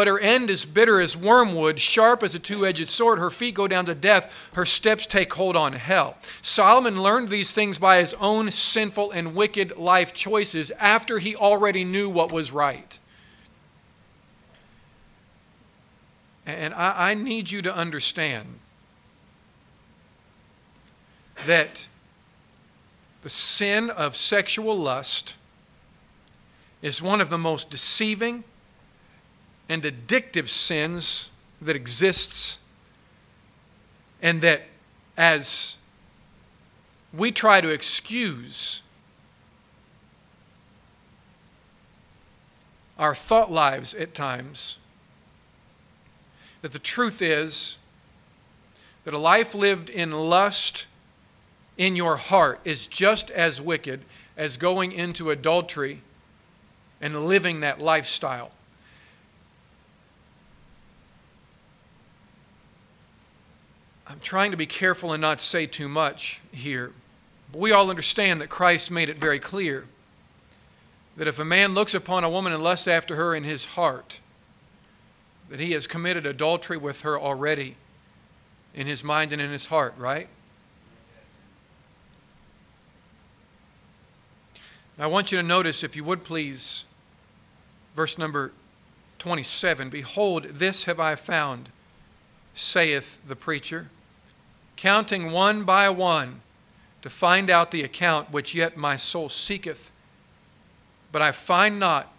but her end is bitter as wormwood, sharp as a two edged sword. Her feet go down to death, her steps take hold on hell. Solomon learned these things by his own sinful and wicked life choices after he already knew what was right. And I, I need you to understand that the sin of sexual lust is one of the most deceiving and addictive sins that exists and that as we try to excuse our thought lives at times that the truth is that a life lived in lust in your heart is just as wicked as going into adultery and living that lifestyle. I'm trying to be careful and not say too much here. But we all understand that Christ made it very clear that if a man looks upon a woman and lusts after her in his heart, that he has committed adultery with her already in his mind and in his heart, right? I want you to notice, if you would please, verse number 27 Behold, this have I found, saith the preacher, counting one by one to find out the account which yet my soul seeketh. But I find not.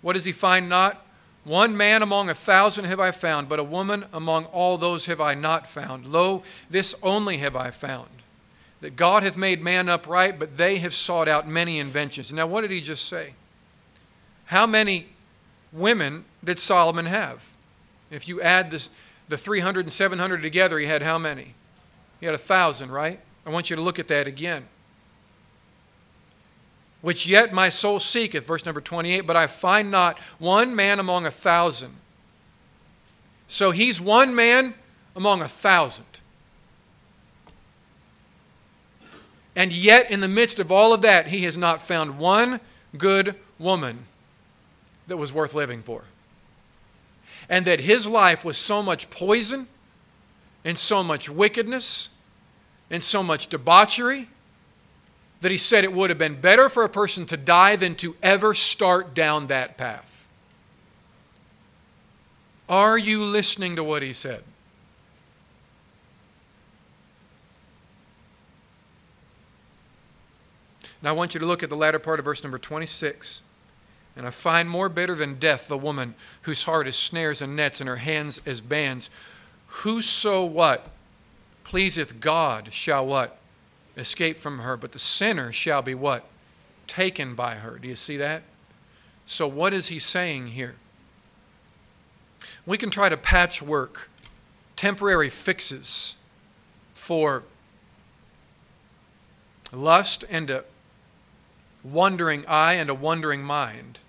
What does he find not? One man among a thousand have I found, but a woman among all those have I not found. Lo, this only have I found that God hath made man upright, but they have sought out many inventions. Now, what did he just say? How many women did Solomon have? If you add this, the 300 and 700 together, he had how many? He had a thousand, right? I want you to look at that again. Which yet my soul seeketh, verse number 28, but I find not one man among a thousand. So he's one man among a thousand. And yet, in the midst of all of that, he has not found one good woman that was worth living for. And that his life was so much poison and so much wickedness and so much debauchery that he said it would have been better for a person to die than to ever start down that path. Are you listening to what he said? Now I want you to look at the latter part of verse number 26. And I find more bitter than death the woman whose heart is snares and nets and her hands as bands. Whoso what? Pleaseth God shall what? Escape from her. But the sinner shall be what? Taken by her. Do you see that? So what is he saying here? We can try to patchwork temporary fixes for lust and to wondering eye and a wondering mind.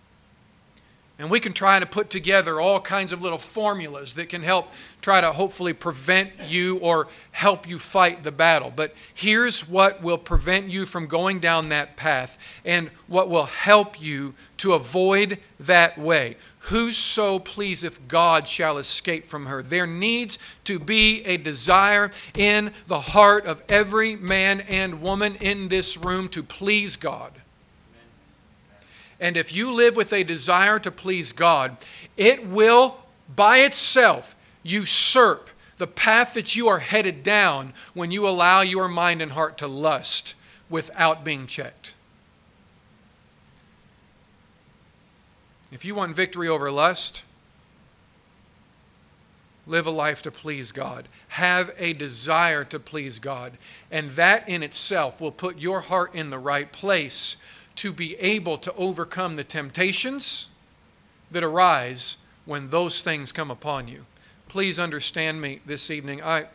And we can try to put together all kinds of little formulas that can help try to hopefully prevent you or help you fight the battle. But here's what will prevent you from going down that path and what will help you to avoid that way. Whoso pleaseth God shall escape from her. There needs to be a desire in the heart of every man and woman in this room to please God. And if you live with a desire to please God, it will by itself usurp the path that you are headed down when you allow your mind and heart to lust without being checked. If you want victory over lust, live a life to please God. Have a desire to please God. And that in itself will put your heart in the right place to be able to overcome the temptations that arise when those things come upon you. Please understand me this evening. I,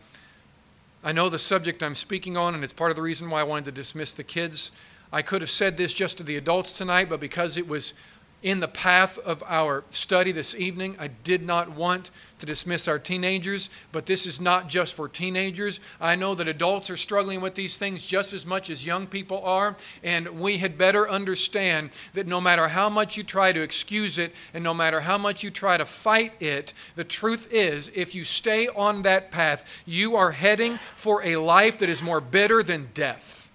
I know the subject I'm speaking on, and it's part of the reason why I wanted to dismiss the kids. I could have said this just to the adults tonight, but because it was in the path of our study this evening. I did not want to dismiss our teenagers, but this is not just for teenagers. I know that adults are struggling with these things just as much as young people are, and we had better understand that no matter how much you try to excuse it and no matter how much you try to fight it, the truth is, if you stay on that path, you are heading for a life that is more bitter than death.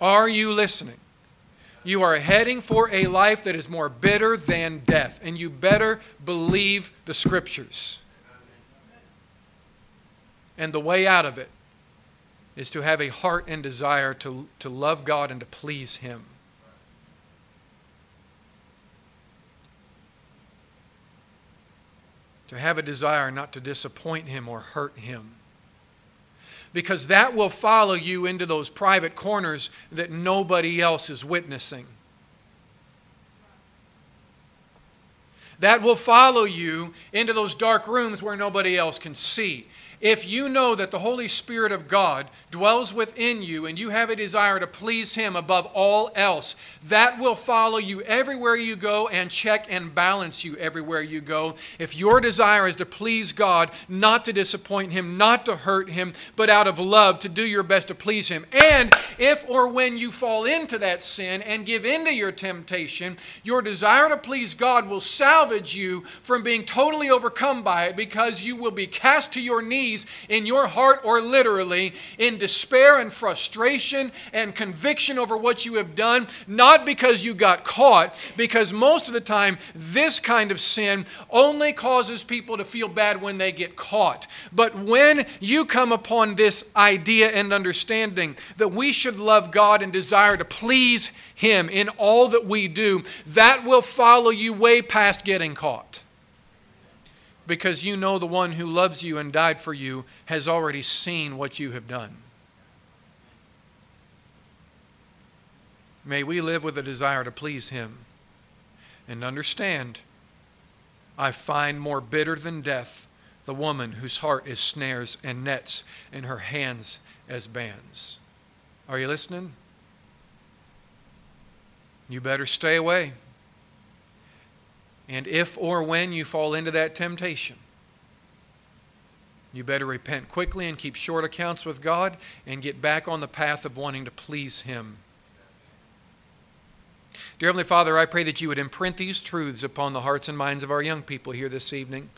Are you listening? You are heading for a life that is more bitter than death, and you better believe the scriptures. And the way out of it is to have a heart and desire to, to love God and to please Him. To have a desire not to disappoint Him or hurt Him because that will follow you into those private corners that nobody else is witnessing. That will follow you into those dark rooms where nobody else can see. If you know that the Holy Spirit of God dwells within you and you have a desire to please Him above all else, that will follow you everywhere you go and check and balance you everywhere you go. If your desire is to please God, not to disappoint Him, not to hurt Him, but out of love to do your best to please Him. And if or when you fall into that sin and give into your temptation, your desire to please God will salvage you from being totally overcome by it because you will be cast to your knees in your heart or literally in despair and frustration and conviction over what you have done, not because you got caught, because most of the time this kind of sin only causes people to feel bad when they get caught. But when you come upon this idea and understanding that we should love God and desire to please Him in all that we do, that will follow you way past getting caught because you know the one who loves you and died for you has already seen what you have done. May we live with a desire to please Him and understand I find more bitter than death the woman whose heart is snares and nets and her hands as bands. Are you listening? You better stay away. And if or when you fall into that temptation, you better repent quickly and keep short accounts with God and get back on the path of wanting to please Him. Dear Heavenly Father, I pray that you would imprint these truths upon the hearts and minds of our young people here this evening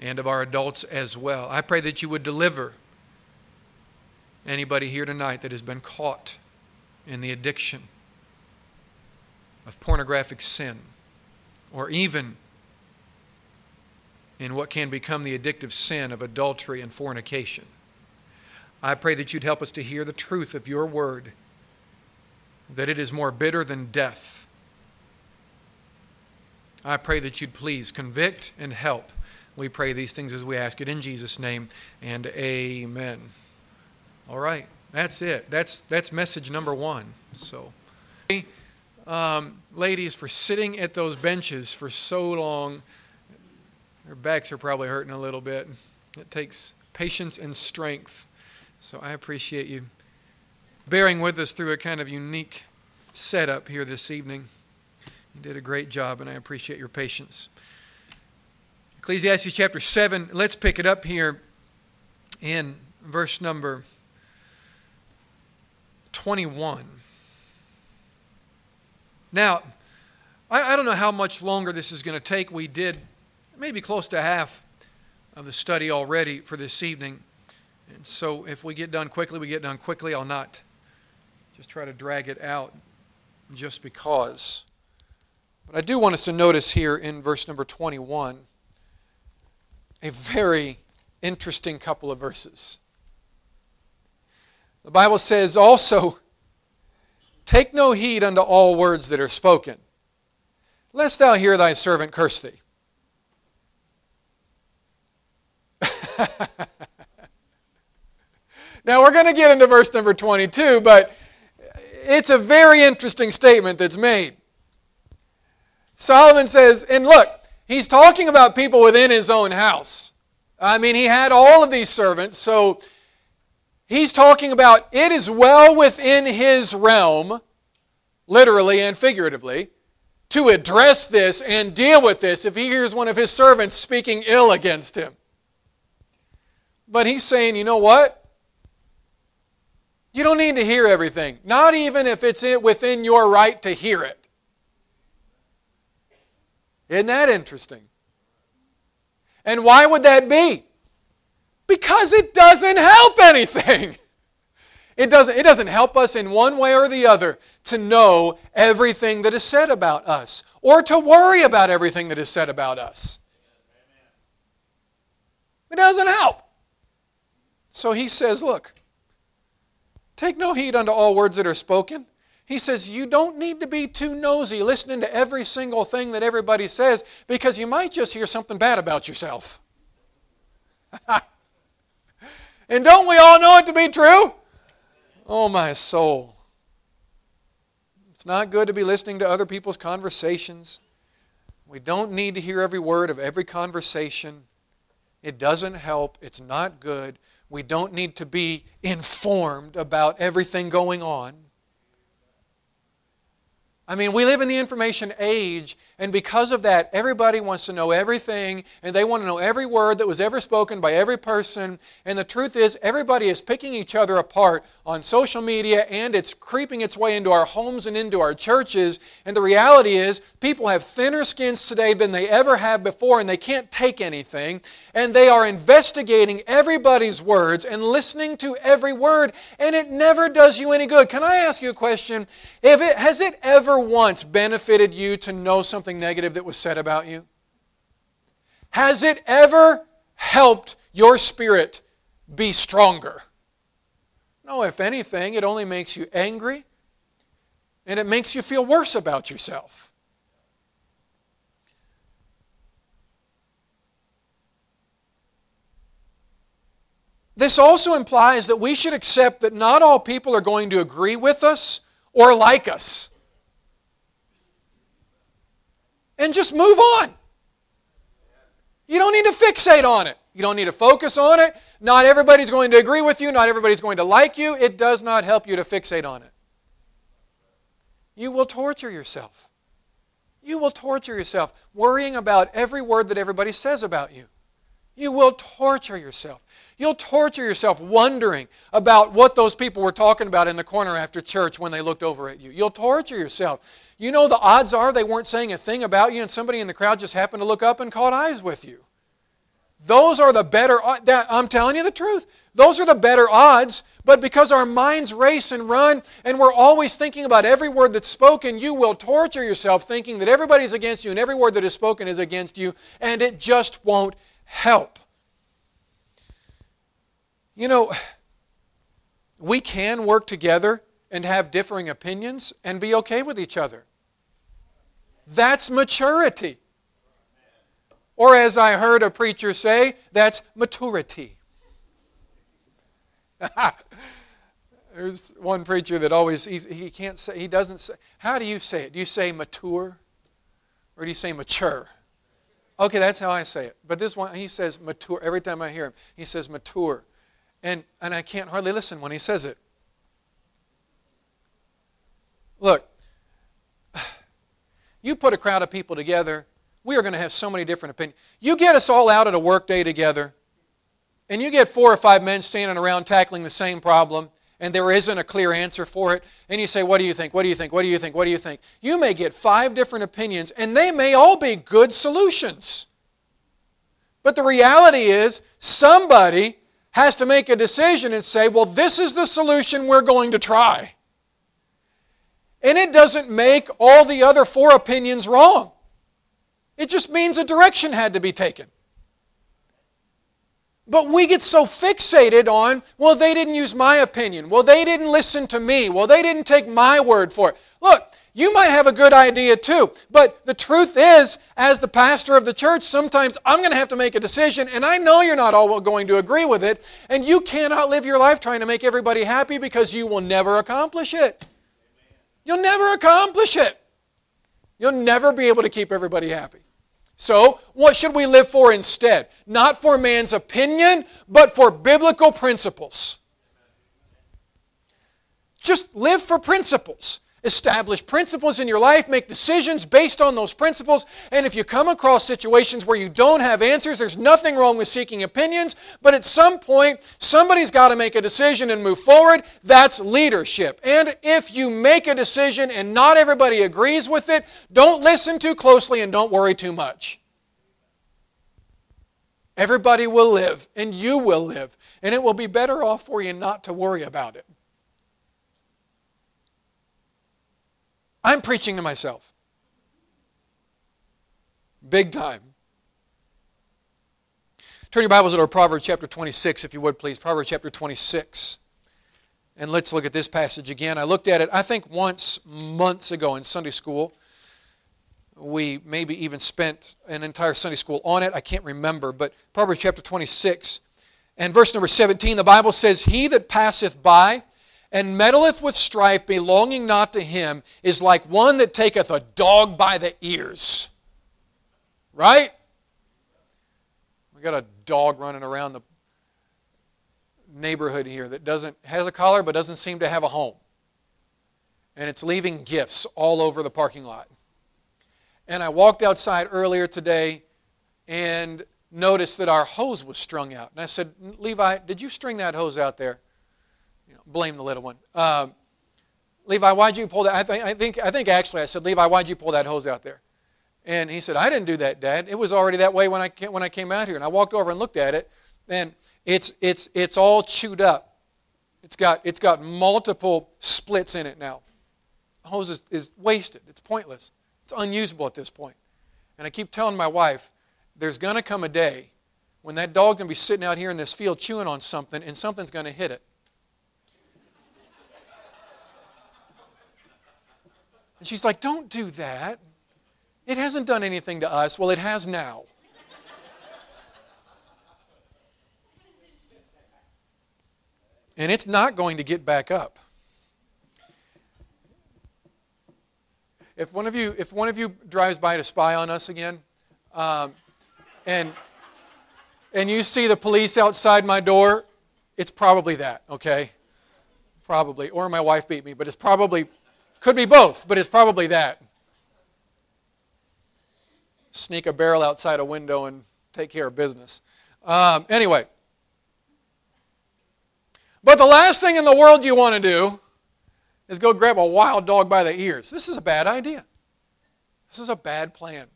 and of our adults as well. I pray that you would deliver anybody here tonight that has been caught in the addiction of pornographic sin or even in what can become the addictive sin of adultery and fornication. I pray that you'd help us to hear the truth of your word, that it is more bitter than death. I pray that you'd please convict and help. We pray these things as we ask it in Jesus' name, and amen. All right, that's it. That's, that's message number one. So um, ladies for sitting at those benches for so long. Their backs are probably hurting a little bit. It takes patience and strength. So I appreciate you bearing with us through a kind of unique setup here this evening. You did a great job, and I appreciate your patience. Ecclesiastes chapter 7, let's pick it up here in verse number 21. Now, I, I don't know how much longer this is going to take. We did maybe close to half of the study already for this evening. And so if we get done quickly, we get done quickly. I'll not just try to drag it out just because. But I do want us to notice here in verse number 21 a very interesting couple of verses. The Bible says also, Take no heed unto all words that are spoken, lest thou hear thy servant curse thee. now we're going to get into verse number 22, but it's a very interesting statement that's made. Solomon says, and look, he's talking about people within his own house. I mean, he had all of these servants, so He's talking about it is well within his realm, literally and figuratively, to address this and deal with this if he hears one of his servants speaking ill against him. But he's saying, you know what? You don't need to hear everything, not even if it's within your right to hear it. Isn't that interesting? And why would that be? Because it doesn't help anything. It doesn't, it doesn't help us in one way or the other to know everything that is said about us or to worry about everything that is said about us. It doesn't help. So he says, Look, take no heed unto all words that are spoken. He says, You don't need to be too nosy listening to every single thing that everybody says because you might just hear something bad about yourself. and don't we all know it to be true? Oh, my soul. It's not good to be listening to other people's conversations. We don't need to hear every word of every conversation. It doesn't help. It's not good. We don't need to be informed about everything going on. I mean, we live in the information age, and because of that, everybody wants to know everything, and they want to know every word that was ever spoken by every person. And the truth is, everybody is picking each other apart on social media, and it's creeping its way into our homes and into our churches. And the reality is, people have thinner skins today than they ever have before, and they can't take anything. And they are investigating everybody's words and listening to every word, and it never does you any good. Can I ask you a question? If it, has it ever once benefited you to know something negative that was said about you? Has it ever helped your spirit be stronger? No, if anything, it only makes you angry and it makes you feel worse about yourself. This also implies that we should accept that not all people are going to agree with us or like us. And just move on. You don't need to fixate on it. You don't need to focus on it. Not everybody's going to agree with you. Not everybody's going to like you. It does not help you to fixate on it. You will torture yourself. You will torture yourself worrying about every word that everybody says about you. You will torture yourself. You'll torture yourself wondering about what those people were talking about in the corner after church when they looked over at you. You'll torture yourself. You know, the odds are they weren't saying a thing about you, and somebody in the crowd just happened to look up and caught eyes with you. Those are the better, I'm telling you the truth. Those are the better odds, but because our minds race and run, and we're always thinking about every word that's spoken, you will torture yourself thinking that everybody's against you and every word that is spoken is against you, and it just won't help. You know, we can work together and have differing opinions and be okay with each other. That's maturity. Or, as I heard a preacher say, that's maturity. There's one preacher that always he can't say he doesn't say. How do you say it? Do you say mature, or do you say mature? Okay, that's how I say it. But this one he says mature every time I hear him. He says mature, and and I can't hardly listen when he says it. Look, you put a crowd of people together, we are going to have so many different opinions. You get us all out at a work day together, and you get four or five men standing around tackling the same problem, and there isn't a clear answer for it, and you say, What do you think? What do you think? What do you think? What do you think? You may get five different opinions, and they may all be good solutions. But the reality is, somebody has to make a decision and say, Well, this is the solution we're going to try. And it doesn't make all the other four opinions wrong. It just means a direction had to be taken. But we get so fixated on, well, they didn't use my opinion. Well, they didn't listen to me. Well, they didn't take my word for it. Look, you might have a good idea too, but the truth is, as the pastor of the church, sometimes I'm going to have to make a decision, and I know you're not all going to agree with it, and you cannot live your life trying to make everybody happy because you will never accomplish it. You'll never accomplish it. You'll never be able to keep everybody happy. So, what should we live for instead? Not for man's opinion, but for biblical principles. Just live for principles. Establish principles in your life, make decisions based on those principles. And if you come across situations where you don't have answers, there's nothing wrong with seeking opinions. But at some point, somebody's got to make a decision and move forward. That's leadership. And if you make a decision and not everybody agrees with it, don't listen too closely and don't worry too much. Everybody will live, and you will live. And it will be better off for you not to worry about it. I'm preaching to myself. Big time. Turn your Bibles to Proverbs chapter 26, if you would please. Proverbs chapter 26. And let's look at this passage again. I looked at it, I think, once months ago in Sunday school. We maybe even spent an entire Sunday school on it. I can't remember. But Proverbs chapter 26 and verse number 17, the Bible says, He that passeth by and meddleth with strife belonging not to him is like one that taketh a dog by the ears. Right? We got a dog running around the neighborhood here that doesn't has a collar but doesn't seem to have a home. And it's leaving gifts all over the parking lot. And I walked outside earlier today and noticed that our hose was strung out. And I said, Levi, did you string that hose out there? Blame the little one. Um, Levi, why'd you pull that? I think, I think, I think actually I said, Levi, why'd you pull that hose out there? And he said, I didn't do that, Dad. It was already that way when I came, when I came out here. And I walked over and looked at it, and it's, it's, it's all chewed up. It's got, it's got multiple splits in it now. The hose is, is wasted. It's pointless. It's unusable at this point. And I keep telling my wife, there's going to come a day when that dog's going to be sitting out here in this field chewing on something, and something's going to hit it. And she's like, Don't do that. It hasn't done anything to us. Well, it has now. and it's not going to get back up. If one of you, if one of you drives by to spy on us again, um, and and you see the police outside my door, it's probably that, okay? Probably, or my wife beat me, but it's probably could be both, but it's probably that. Sneak a barrel outside a window and take care of business. Um, anyway. But the last thing in the world you want to do is go grab a wild dog by the ears. This is a bad idea. This is a bad plan.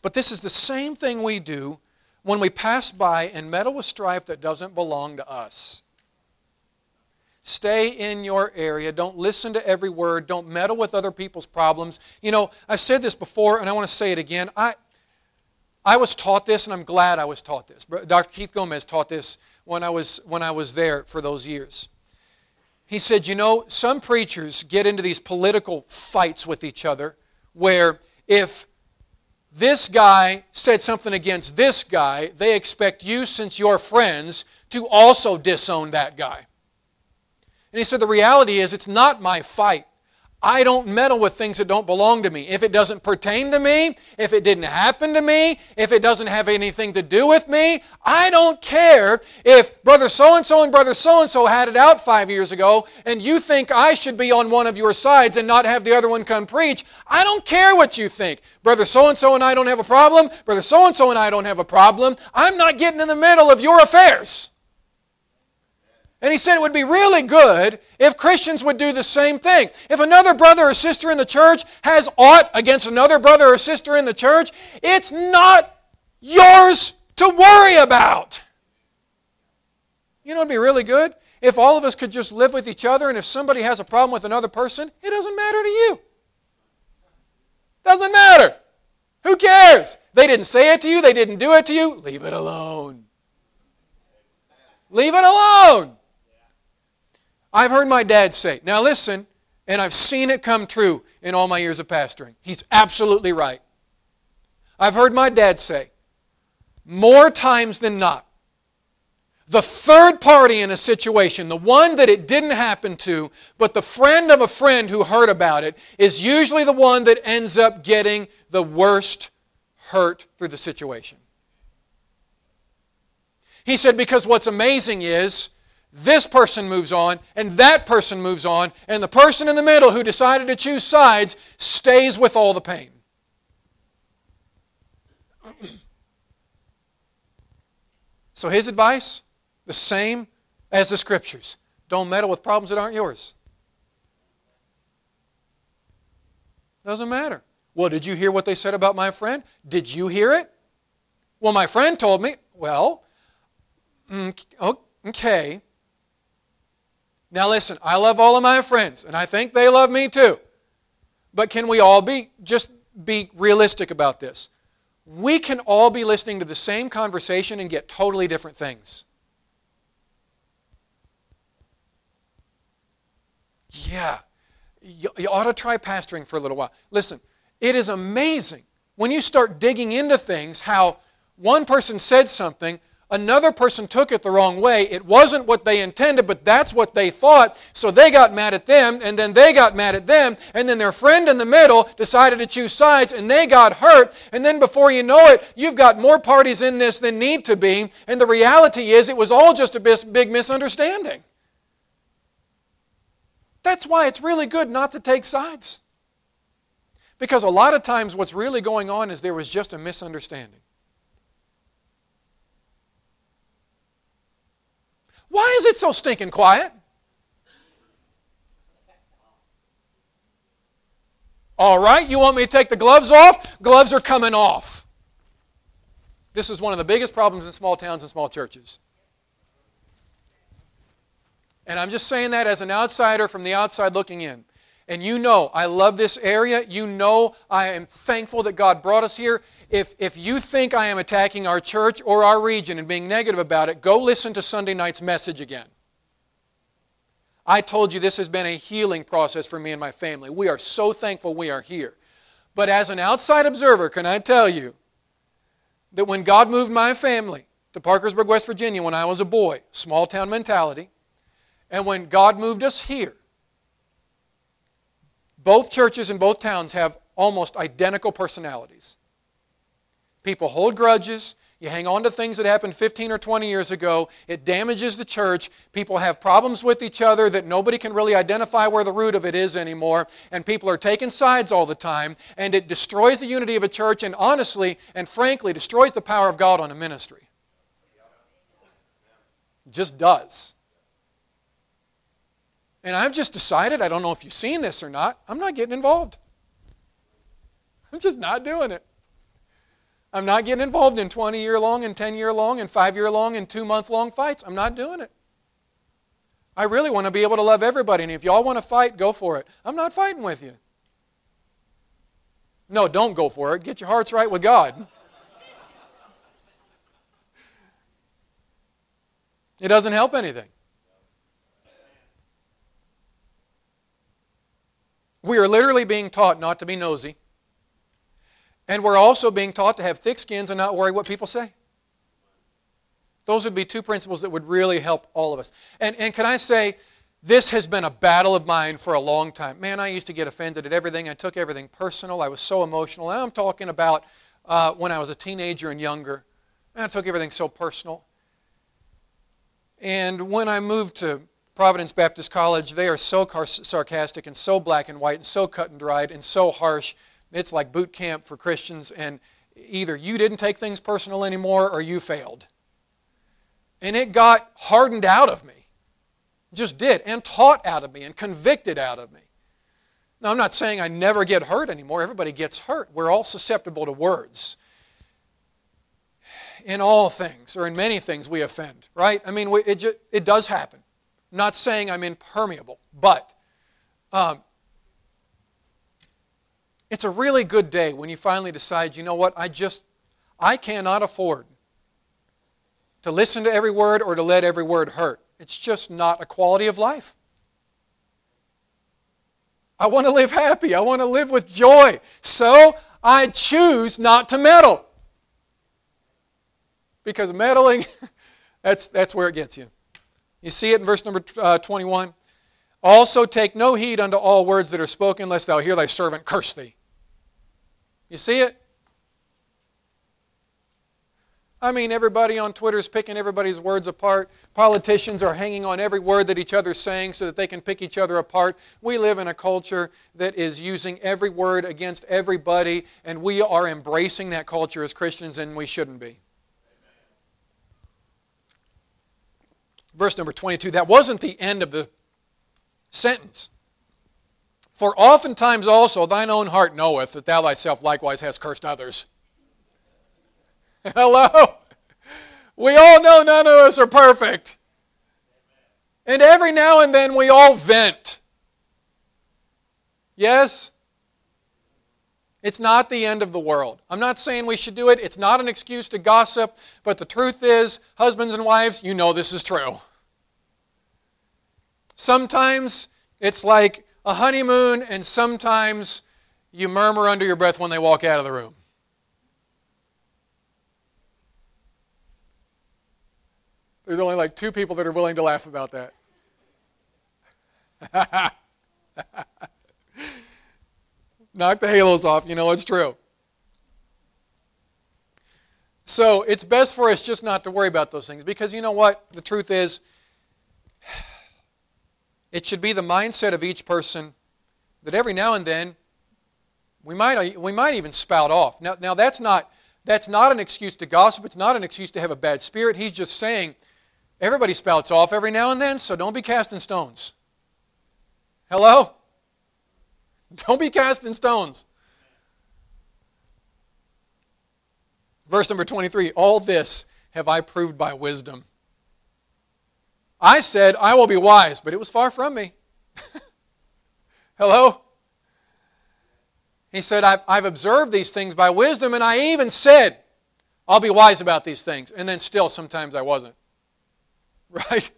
But this is the same thing we do when we pass by and meddle with strife that doesn't belong to us. Stay in your area. Don't listen to every word. Don't meddle with other people's problems. You know, I've said this before, and I want to say it again. I, I was taught this, and I'm glad I was taught this. Dr. Keith Gomez taught this when I was, when I was there for those years. He said, You know, some preachers get into these political fights with each other where if this guy said something against this guy, they expect you, since you're friends, to also disown that guy. And he said, The reality is, it's not my fight. I don't meddle with things that don't belong to me. If it doesn't pertain to me, if it didn't happen to me, if it doesn't have anything to do with me, I don't care if brother so and so and brother so and so had it out five years ago and you think I should be on one of your sides and not have the other one come preach. I don't care what you think. Brother so and so and I don't have a problem. Brother so and so and I don't have a problem. I'm not getting in the middle of your affairs. And he said it would be really good if Christians would do the same thing. If another brother or sister in the church has aught against another brother or sister in the church, it's not yours to worry about. You know, it'd be really good if all of us could just live with each other, and if somebody has a problem with another person, it doesn't matter to you. Doesn't matter. Who cares? They didn't say it to you, they didn't do it to you. Leave it alone. Leave it alone. I've heard my dad say, now listen, and I've seen it come true in all my years of pastoring. He's absolutely right. I've heard my dad say, more times than not, the third party in a situation, the one that it didn't happen to, but the friend of a friend who heard about it, is usually the one that ends up getting the worst hurt through the situation. He said, because what's amazing is this person moves on, and that person moves on, and the person in the middle who decided to choose sides stays with all the pain. so, his advice, the same as the scriptures don't meddle with problems that aren't yours. Doesn't matter. Well, did you hear what they said about my friend? Did you hear it? Well, my friend told me. Well, mm, okay. Now listen, I love all of my friends, and I think they love me too. But can we all be just be realistic about this? We can all be listening to the same conversation and get totally different things. Yeah, you, you ought to try pastoring for a little while. Listen, it is amazing when you start digging into things how one person said something, another person took it the wrong way. It wasn't what they intended, but that's what they thought. So they got mad at them, and then they got mad at them, and then their friend in the middle decided to choose sides, and they got hurt. And then before you know it, you've got more parties in this than need to be. And the reality is, it was all just a big misunderstanding. That's why it's really good not to take sides. Because a lot of times, what's really going on is there was just a misunderstanding. Why is it so stinking quiet? All right, you want me to take the gloves off? Gloves are coming off. This is one of the biggest problems in small towns and small churches. And I'm just saying that as an outsider from the outside looking in. And you know, I love this area. You know, I am thankful that God brought us here. If, if you think I am attacking our church or our region and being negative about it, go listen to Sunday night's message again. I told you this has been a healing process for me and my family. We are so thankful we are here. But as an outside observer, can I tell you that when God moved my family to Parkersburg, West Virginia, when I was a boy, small town mentality, and when God moved us here, both churches in both towns have almost identical personalities. People hold grudges. You hang on to things that happened 15 or 20 years ago. It damages the church. People have problems with each other that nobody can really identify where the root of it is anymore. And people are taking sides all the time. And it destroys the unity of a church and honestly and frankly destroys the power of God on a ministry. Just does. And I've just decided, I don't know if you've seen this or not, I'm not getting involved. I'm just not doing it. I'm not getting involved in 20 year long and 10 year long and 5 year long and 2 month long fights. I'm not doing it. I really want to be able to love everybody. And if y'all want to fight, go for it. I'm not fighting with you. No, don't go for it. Get your hearts right with God. It doesn't help anything. We are literally being taught not to be nosy. And we're also being taught to have thick skins and not worry what people say. Those would be two principles that would really help all of us. And, and can I say, this has been a battle of mine for a long time. Man, I used to get offended at everything. I took everything personal. I was so emotional. And I'm talking about uh, when I was a teenager and younger. And I took everything so personal. And when I moved to Providence Baptist College, they are so sarcastic and so black and white and so cut and dried and so harsh. It's like boot camp for Christians, and either you didn't take things personal anymore or you failed. And it got hardened out of me. Just did, and taught out of me, and convicted out of me. Now, I'm not saying I never get hurt anymore. Everybody gets hurt. We're all susceptible to words. In all things, or in many things, we offend, right? I mean, it, just, it does happen. Not saying I'm impermeable, but um, it's a really good day when you finally decide, you know what, I just, I cannot afford to listen to every word or to let every word hurt. It's just not a quality of life. I want to live happy. I want to live with joy. So I choose not to meddle. Because meddling, that's, that's where it gets you. You see it in verse number uh, 21. Also take no heed unto all words that are spoken, lest thou hear thy servant curse thee. You see it? I mean, everybody on Twitter is picking everybody's words apart. Politicians are hanging on every word that each other's saying so that they can pick each other apart. We live in a culture that is using every word against everybody, and we are embracing that culture as Christians, and we shouldn't be. Verse number 22 that wasn't the end of the sentence. For oftentimes also thine own heart knoweth that thou thyself likewise hast cursed others. Hello? We all know none of us are perfect. And every now and then we all vent. Yes? It's not the end of the world. I'm not saying we should do it. It's not an excuse to gossip. But the truth is, husbands and wives, you know this is true. Sometimes it's like a honeymoon, and sometimes you murmur under your breath when they walk out of the room. There's only like two people that are willing to laugh about that. Knock the halos off, you know it's true. So it's best for us just not to worry about those things because you know what? The truth is, it should be the mindset of each person that every now and then we might, we might even spout off. Now, now that's, not, that's not an excuse to gossip, it's not an excuse to have a bad spirit. He's just saying Everybody spouts off every now and then, so don't be casting stones. Hello? Don't be casting stones. Verse number 23 All this have I proved by wisdom. I said, I will be wise, but it was far from me. Hello? He said, I've, I've observed these things by wisdom, and I even said, I'll be wise about these things. And then still, sometimes I wasn't. Right?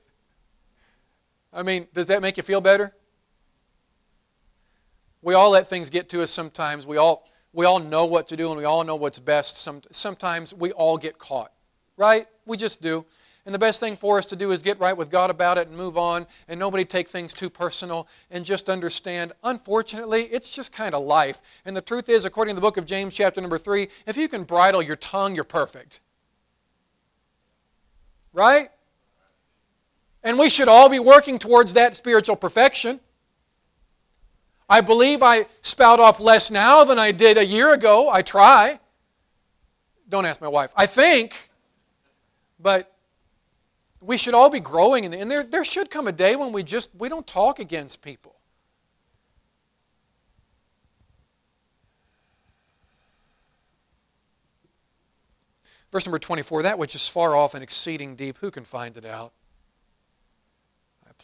I mean, does that make you feel better? We all let things get to us sometimes. We all, we all know what to do and we all know what's best. Some, sometimes we all get caught, right? We just do. And the best thing for us to do is get right with God about it and move on and nobody take things too personal and just understand, unfortunately, it's just kind of life. And the truth is, according to the book of James, chapter number 3, if you can bridle your tongue, you're perfect. Right? And we should all be working towards that spiritual perfection. I believe I spout off less now than I did a year ago. I try. Don't ask my wife. I think. But we should all be growing, The, and there, there should come a day when we just we don't talk against people. Verse number 24 That which is far off and exceeding deep, who can find it out?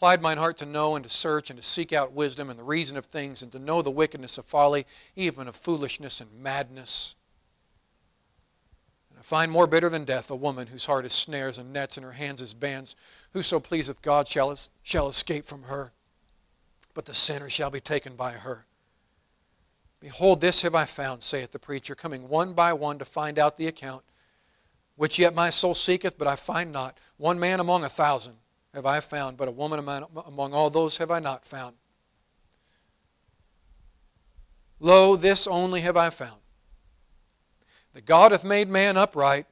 Applied mine heart to know and to search and to seek out wisdom and the reason of things and to know the wickedness of folly, even of foolishness and madness. And I find more bitter than death a woman whose heart is snares and nets and her hands is bands. Whoso pleaseth God shall, shall escape from her, but the sinner shall be taken by her. Behold, this have I found, saith the preacher, coming one by one to find out the account, which yet my soul seeketh, but I find not. One man among a thousand have I found, but a woman among all those have I not found. Lo, this only have I found that God hath made man upright,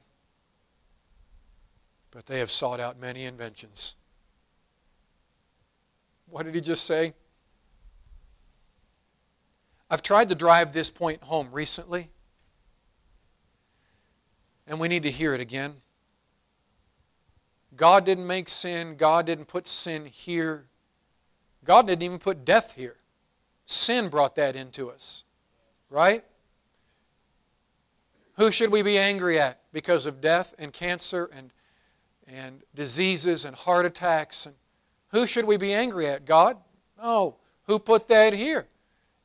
but they have sought out many inventions. What did he just say? I've tried to drive this point home recently, and we need to hear it again. God didn't make sin. God didn't put sin here. God didn't even put death here. Sin brought that into us. Right? Who should we be angry at because of death and cancer and, and diseases and heart attacks? And who should we be angry at? God? No. Who put that here?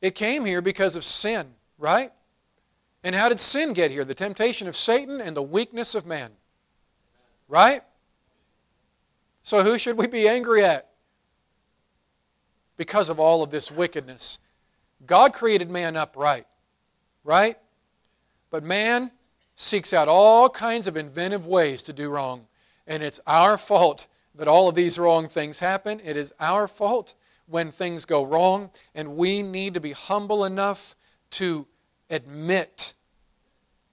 It came here because of sin, right? And how did sin get here? The temptation of Satan and the weakness of man. Right? So who should we be angry at? Because of all of this wickedness. God created man upright, right? But man seeks out all kinds of inventive ways to do wrong. And it's our fault that all of these wrong things happen. It is our fault when things go wrong. And we need to be humble enough to admit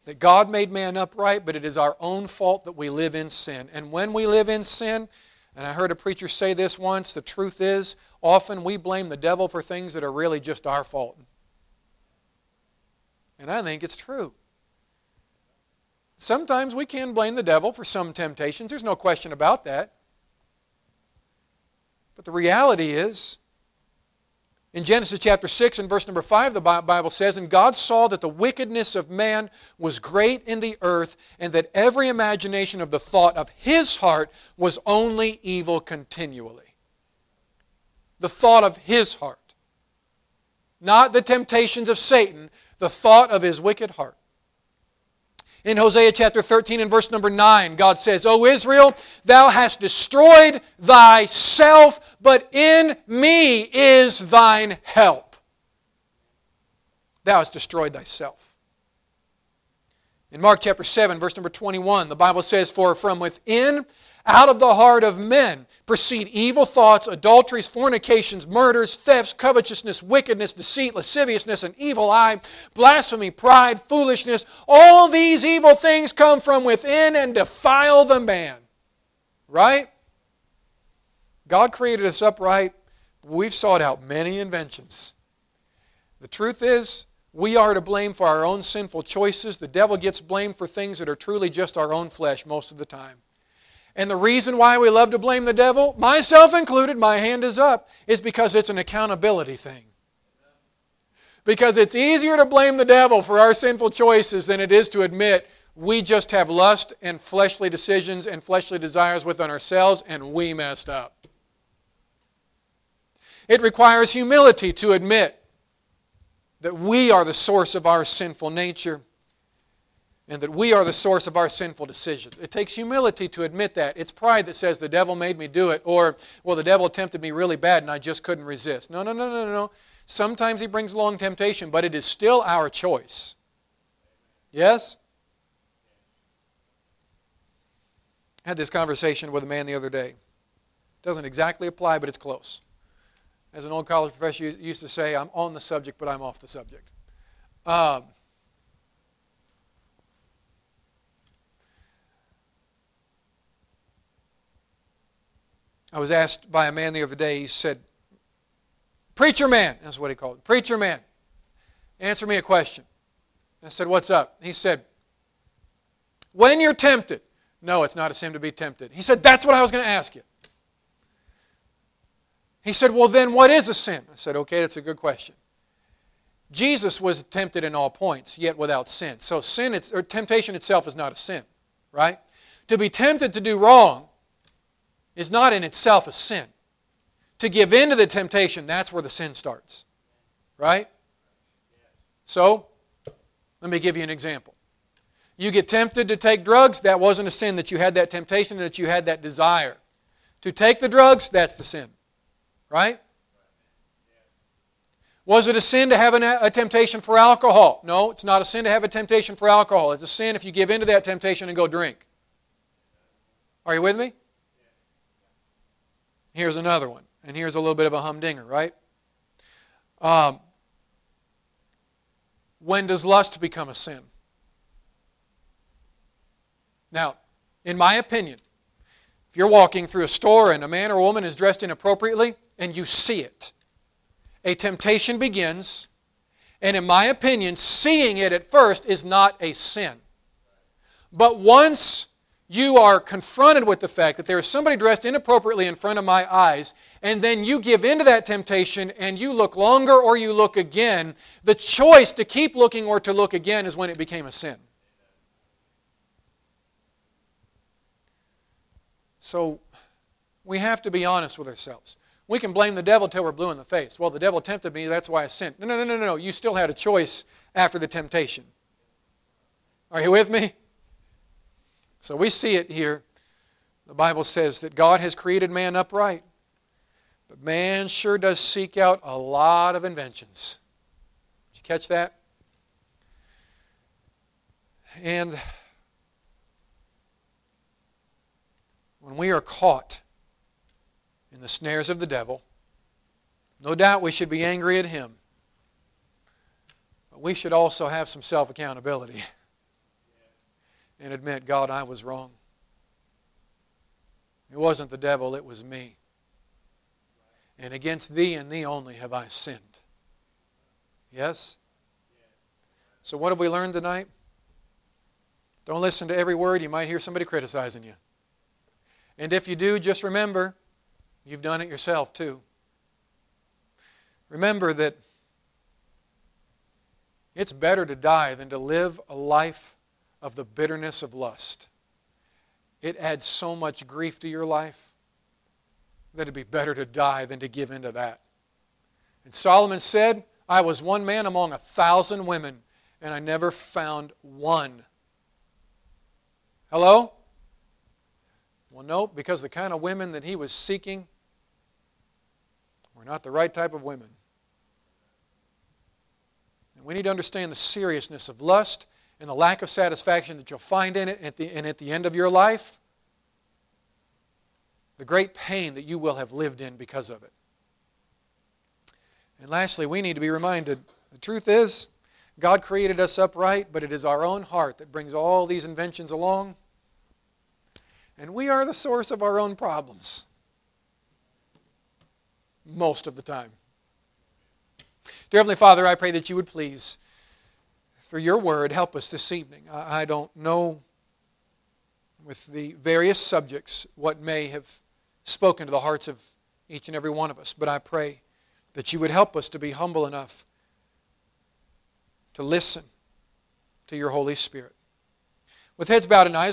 that God made man upright, but it is our own fault that we live in sin. And when we live in sin, and I heard a preacher say this once, the truth is, often we blame the devil for things that are really just our fault. And I think it's true. Sometimes we can blame the devil for some temptations, there's no question about that. But the reality is, in Genesis chapter 6 and verse number 5, the Bible says, And God saw that the wickedness of man was great in the earth, and that every imagination of the thought of his heart was only evil continually. The thought of his heart. Not the temptations of Satan, the thought of his wicked heart. In Hosea chapter 13 and verse number 9, God says, O Israel, thou hast destroyed thyself, but in me is thine help. Thou hast destroyed thyself. In Mark chapter 7, verse number 21, the Bible says, For from within out of the heart of men proceed evil thoughts, adulteries, fornications, murders, thefts, covetousness, wickedness, deceit, lasciviousness, an evil eye, blasphemy, pride, foolishness. All these evil things come from within and defile the man. Right? God created us upright. We've sought out many inventions. The truth is, we are to blame for our own sinful choices. The devil gets blamed for things that are truly just our own flesh most of the time. And the reason why we love to blame the devil, myself included, my hand is up, is because it's an accountability thing. Because it's easier to blame the devil for our sinful choices than it is to admit we just have lust and fleshly decisions and fleshly desires within ourselves and we messed up. It requires humility to admit that we are the source of our sinful nature and that we are the source of our sinful decisions. It takes humility to admit that. It's pride that says the devil made me do it, or, well, the devil tempted me really bad and I just couldn't resist. No, no, no, no, no. Sometimes he brings along temptation, but it is still our choice. Yes? I had this conversation with a man the other day. It Doesn't exactly apply, but it's close. As an old college professor used to say, I'm on the subject, but I'm off the subject. Um, I was asked by a man the other day, he said, Preacher man, that's what he called it. Preacher man, answer me a question. I said, What's up? He said, When you're tempted, no, it's not a sin to be tempted. He said, That's what I was going to ask you. He said, Well, then what is a sin? I said, Okay, that's a good question. Jesus was tempted in all points, yet without sin. So sin, or temptation itself is not a sin, right? To be tempted to do wrong is not in itself a sin. To give in to the temptation, that's where the sin starts. Right? So, let me give you an example. You get tempted to take drugs, that wasn't a sin that you had that temptation, that you had that desire. To take the drugs, that's the sin. Right? Was it a sin to have a temptation for alcohol? No, it's not a sin to have a temptation for alcohol. It's a sin if you give in to that temptation and go drink. Are you with me? Here's another one. And here's a little bit of a humdinger, right? Um, when does lust become a sin? Now, in my opinion, if you're walking through a store and a man or woman is dressed inappropriately and you see it, a temptation begins. And in my opinion, seeing it at first is not a sin. But once you are confronted with the fact that there is somebody dressed inappropriately in front of my eyes, and then you give in to that temptation and you look longer or you look again, the choice to keep looking or to look again is when it became a sin. So we have to be honest with ourselves. We can blame the devil till we're blue in the face. Well, the devil tempted me, that's why I sinned. No, no, no, no, no. You still had a choice after the temptation. Are you with me? So we see it here. The Bible says that God has created man upright. But man sure does seek out a lot of inventions. Did you catch that? And when we are caught in the snares of the devil, no doubt we should be angry at him. But we should also have some self accountability. and admit, God, I was wrong. It wasn't the devil, it was me. And against thee and thee only have I sinned. Yes? So, what have we learned tonight? Don't listen to every word. You might hear somebody criticizing you. And if you do, just remember you've done it yourself too. Remember that it's better to die than to live a life of the bitterness of lust. It adds so much grief to your life that it'd be better to die than to give in to that. And Solomon said, I was one man among a thousand women, and I never found one. Hello? Well, no, because the kind of women that he was seeking were not the right type of women. And we need to understand the seriousness of lust and the lack of satisfaction that you'll find in it at the, and at the end of your life. The great pain that you will have lived in because of it. And lastly, we need to be reminded the truth is, God created us upright, but it is our own heart that brings all these inventions along. And we are the source of our own problems most of the time. Dear Heavenly Father, I pray that you would please, for your word, help us this evening. I don't know with the various subjects what may have spoken to the hearts of each and every one of us, but I pray that you would help us to be humble enough to listen to your Holy Spirit. With heads bowed and eyes closed,